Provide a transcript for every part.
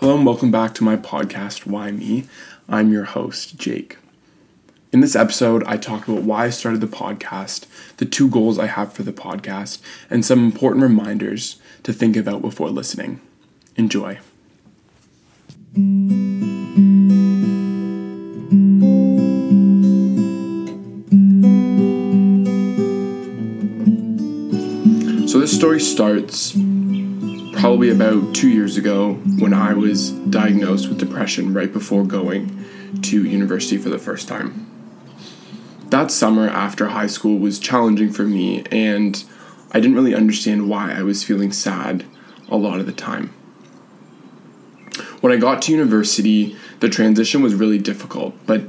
Hello and welcome back to my podcast, Why Me? I'm your host, Jake. In this episode, I talk about why I started the podcast, the two goals I have for the podcast, and some important reminders to think about before listening. Enjoy. So, this story starts probably about two years ago when I was diagnosed with depression right before going to university for the first time. That summer after high school was challenging for me, and I didn't really understand why I was feeling sad a lot of the time. When I got to university, the transition was really difficult, but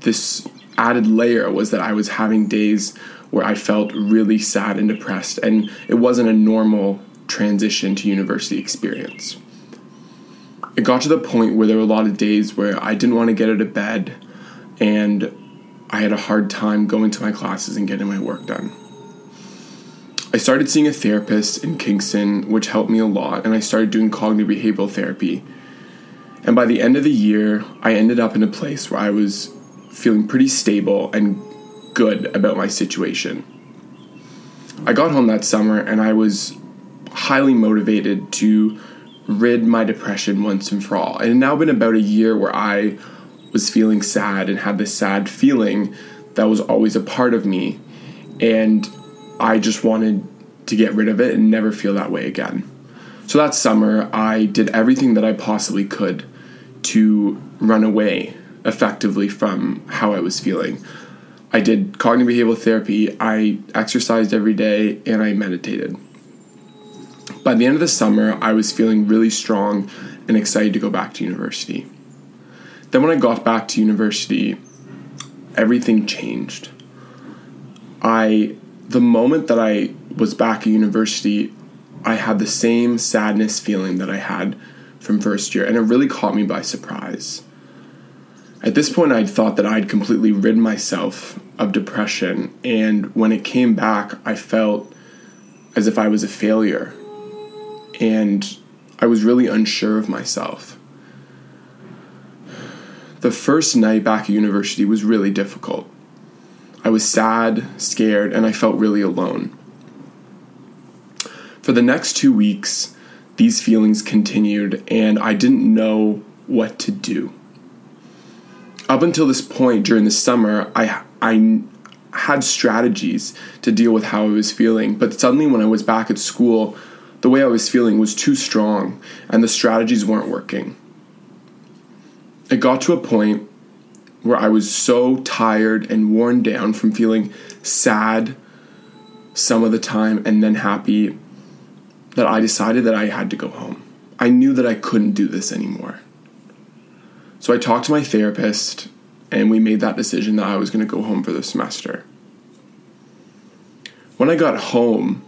this added layer was that I was having days where I felt really sad and depressed, and it wasn't a normal transition to university experience. It got to the point where there were a lot of days where I didn't want to get out of bed and I had a hard time going to my classes and getting my work done. I started seeing a therapist in Kingston, which helped me a lot, and I started doing cognitive behavioral therapy. And by the end of the year, I ended up in a place where I was feeling pretty stable and good about my situation. I got home that summer and I was highly motivated to rid my depression once and for all. It had now been about a year where I was feeling sad and had this sad feeling that was always a part of me. And I just wanted to get rid of it and never feel that way again. So that summer, I did everything that I possibly could to run away effectively from how I was feeling. I did cognitive behavioral therapy, I exercised every day, and I meditated. By the end of the summer, I was feeling really strong and excited to go back to university. Then, when I got back to university, everything changed. I, the moment that I was back at university, I had the same sadness feeling that I had from first year, and it really caught me by surprise. At this point, I'd thought that I'd completely rid myself of depression, and when it came back, I felt as if I was a failure and I was really unsure of myself. The first night back at university was really difficult. I was sad, scared, and I felt really alone. For the next two weeks, these feelings continued, and I didn't know what to do. Up until this point during the summer, I, I had strategies to deal with how I was feeling, but suddenly when I was back at school, the way I was feeling was too strong and the strategies weren't working. It got to a point where I was so tired and worn down from feeling sad some of the time and then happy that I decided that I had to go home. I knew that I couldn't do this anymore. So I talked to my therapist and we made that decision that I was going to go home for the semester. When I got home,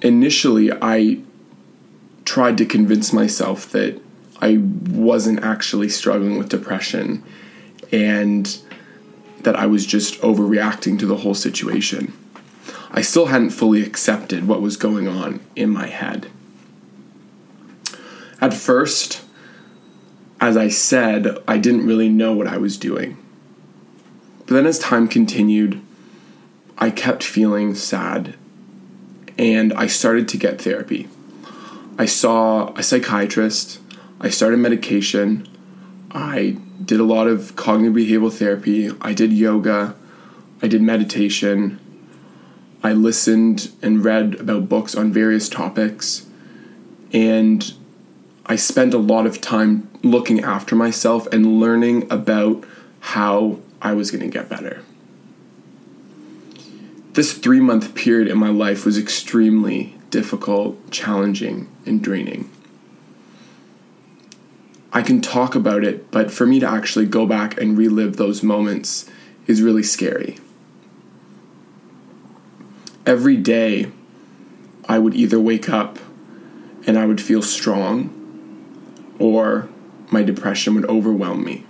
initially I tried to convince myself that I wasn't actually struggling with depression and that I was just overreacting to the whole situation. I still hadn't fully accepted what was going on in my head. At first, as I said, I didn't really know what I was doing. But then as time continued, I kept feeling sad and I started to get therapy. I saw a psychiatrist, I started medication, I did a lot of cognitive behavioral therapy, I did yoga, I did meditation, I listened and read about books on various topics, and I spent a lot of time looking after myself and learning about how I was going to get better this three month period in my life was extremely difficult, challenging, and draining. I can talk about it, but for me to actually go back and relive those moments is really scary. Every day, I would either wake up and I would feel strong, or my depression would overwhelm me.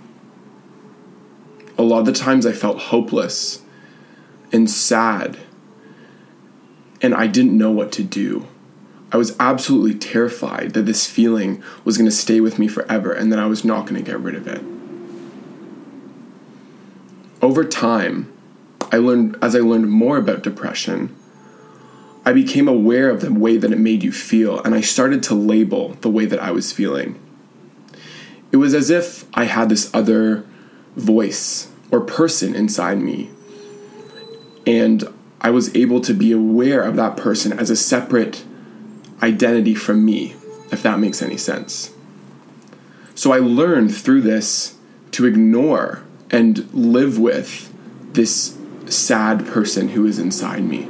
A lot of the times I felt hopeless and sad. And I didn't know what to do. I was absolutely terrified that this feeling was going to stay with me forever and that I was not going to get rid of it. Over time, I learned as I learned more about depression, I became aware of the way that it made you feel and I started to label the way that I was feeling. It was as if I had this other voice or person inside me. And I was able to be aware of that person as a separate identity from me, if that makes any sense. So I learned through this to ignore and live with this sad person who is inside me.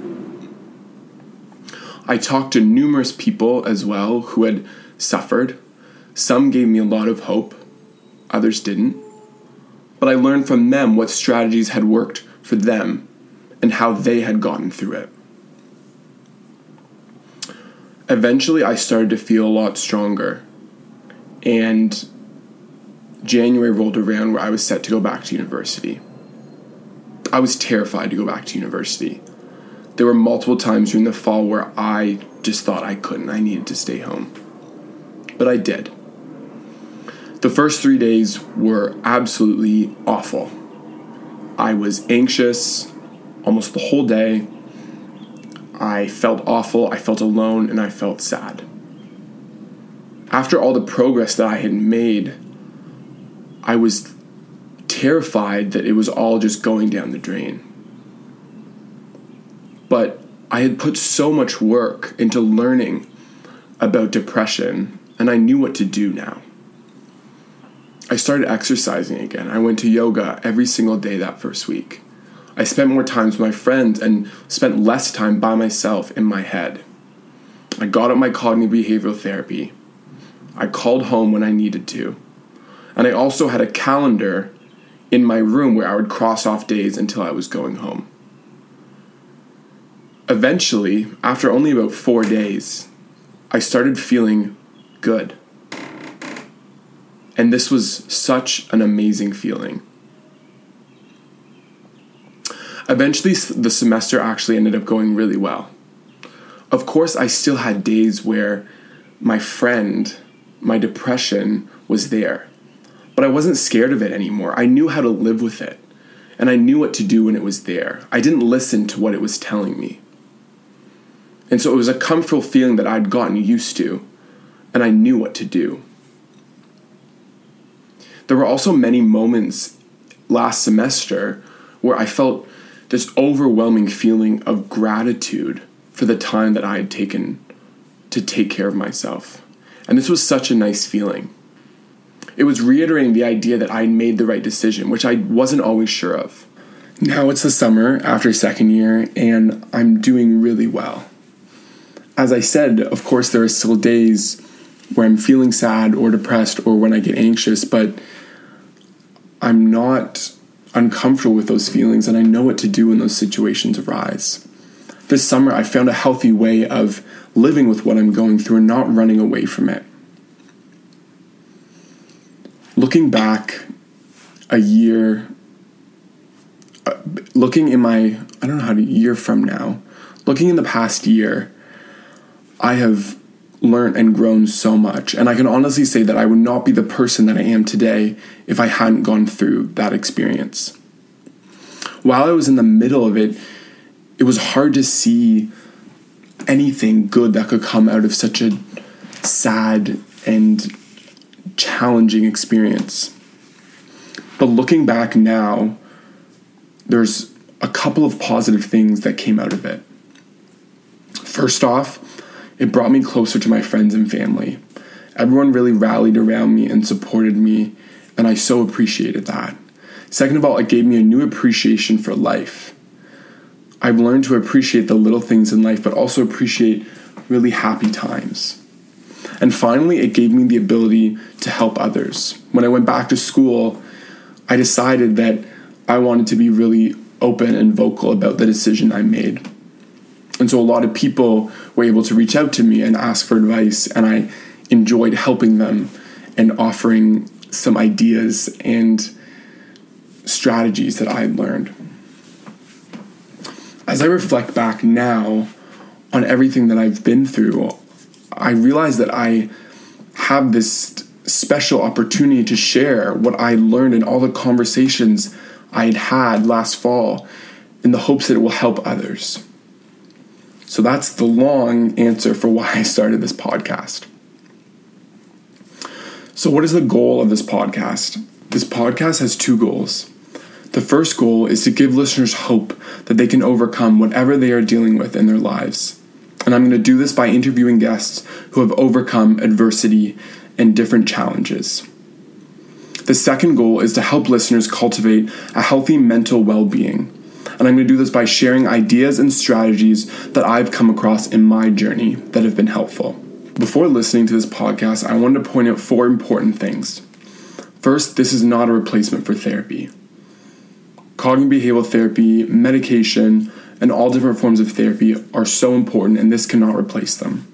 I talked to numerous people as well who had suffered. Some gave me a lot of hope, others didn't. But I learned from them what strategies had worked for them and how they had gotten through it. Eventually, I started to feel a lot stronger, and January rolled around where I was set to go back to university. I was terrified to go back to university. There were multiple times during the fall where I just thought I couldn't, I needed to stay home. But I did. The first three days were absolutely awful. I was anxious almost the whole day. I felt awful, I felt alone, and I felt sad. After all the progress that I had made, I was terrified that it was all just going down the drain. But I had put so much work into learning about depression, and I knew what to do now. I started exercising again. I went to yoga every single day that first week. I spent more time with my friends and spent less time by myself in my head. I got up my cognitive behavioral therapy. I called home when I needed to. And I also had a calendar in my room where I would cross off days until I was going home. Eventually, after only about four days, I started feeling good. And this was such an amazing feeling. Eventually, the semester actually ended up going really well. Of course, I still had days where my friend, my depression was there, but I wasn't scared of it anymore. I knew how to live with it, and I knew what to do when it was there. I didn't listen to what it was telling me. And so it was a comfortable feeling that I'd gotten used to, and I knew what to do. There were also many moments last semester where I felt this overwhelming feeling of gratitude for the time that I had taken to take care of myself. And this was such a nice feeling. It was reiterating the idea that I had made the right decision, which I wasn't always sure of. Now it's the summer after second year, and I'm doing really well. As I said, of course, there are still days where I'm feeling sad or depressed or when I get anxious, but I'm not uncomfortable with those feelings and I know what to do when those situations arise. This summer, I found a healthy way of living with what I'm going through and not running away from it. Looking back a year, uh, looking in my, I don't know how to, year from now, looking in the past year, I have learned and grown so much. And I can honestly say that I would not be the person that I am today if I hadn't gone through that experience. While I was in the middle of it, it was hard to see anything good that could come out of such a sad and challenging experience. But looking back now, there's a couple of positive things that came out of it. First off, it brought me closer to my friends and family. Everyone really rallied around me and supported me, and I so appreciated that. Second of all, it gave me a new appreciation for life. I've learned to appreciate the little things in life, but also appreciate really happy times. And finally, it gave me the ability to help others. When I went back to school, I decided that I wanted to be really open and vocal about the decision I made. And so a lot of people were able to reach out to me and ask for advice, and I enjoyed helping them and offering some ideas and strategies that I had learned. As I reflect back now on everything that I've been through, I realize that I have this special opportunity to share what I learned in all the conversations I had had last fall in the hopes that it will help others. So that's the long answer for why I started this podcast. So, what is the goal of this podcast? This podcast has two goals. The first goal is to give listeners hope that they can overcome whatever they are dealing with in their lives. And I'm going to do this by interviewing guests who have overcome adversity and different challenges. The second goal is to help listeners cultivate a healthy mental well being. And I'm going to do this by sharing ideas and strategies that I've come across in my journey that have been helpful. Before listening to this podcast, I wanted to point out four important things. First, this is not a replacement for therapy. Cognitive behavioral therapy, medication, and all different forms of therapy are so important, and this cannot replace them.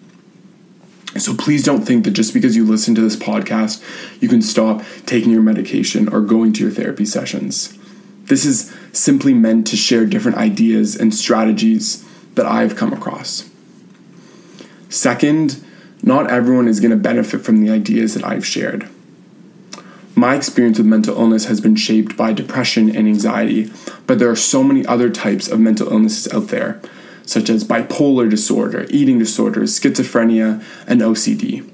So please don't think that just because you listen to this podcast, you can stop taking your medication or going to your therapy sessions. This is simply meant to share different ideas and strategies that I've come across. Second, not everyone is going to benefit from the ideas that I've shared. My experience with mental illness has been shaped by depression and anxiety, but there are so many other types of mental illnesses out there, such as bipolar disorder, eating disorders, schizophrenia, and OCD.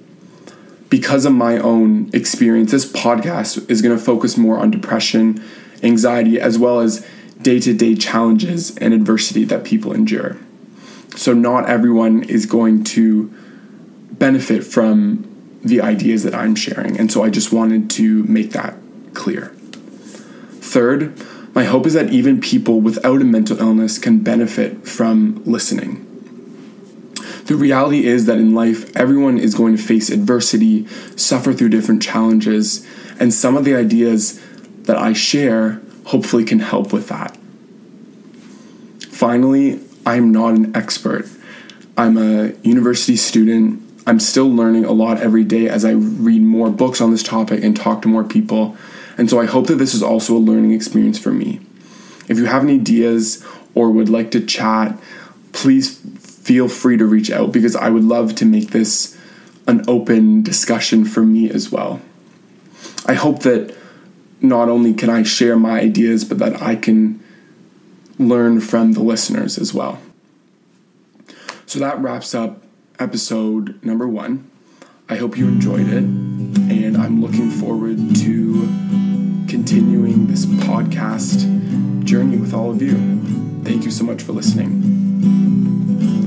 Because of my own experience, this podcast is going to focus more on depression, anxiety, as well as day to day challenges and adversity that people endure. So, not everyone is going to benefit from the ideas that I'm sharing. And so I just wanted to make that clear. Third, my hope is that even people without a mental illness can benefit from listening. The reality is that in life, everyone is going to face adversity, suffer through different challenges, and some of the ideas that I share hopefully can help with that. Finally, I'm not an expert. I'm a university student I'm still learning a lot every day as I read more books on this topic and talk to more people. And so I hope that this is also a learning experience for me. If you have any ideas or would like to chat, please feel free to reach out because I would love to make this an open discussion for me as well. I hope that not only can I share my ideas, but that I can learn from the listeners as well. So that wraps up episode number one. I hope you enjoyed it, and I'm looking forward to continuing this podcast journey with all of you. Thank you so much for listening.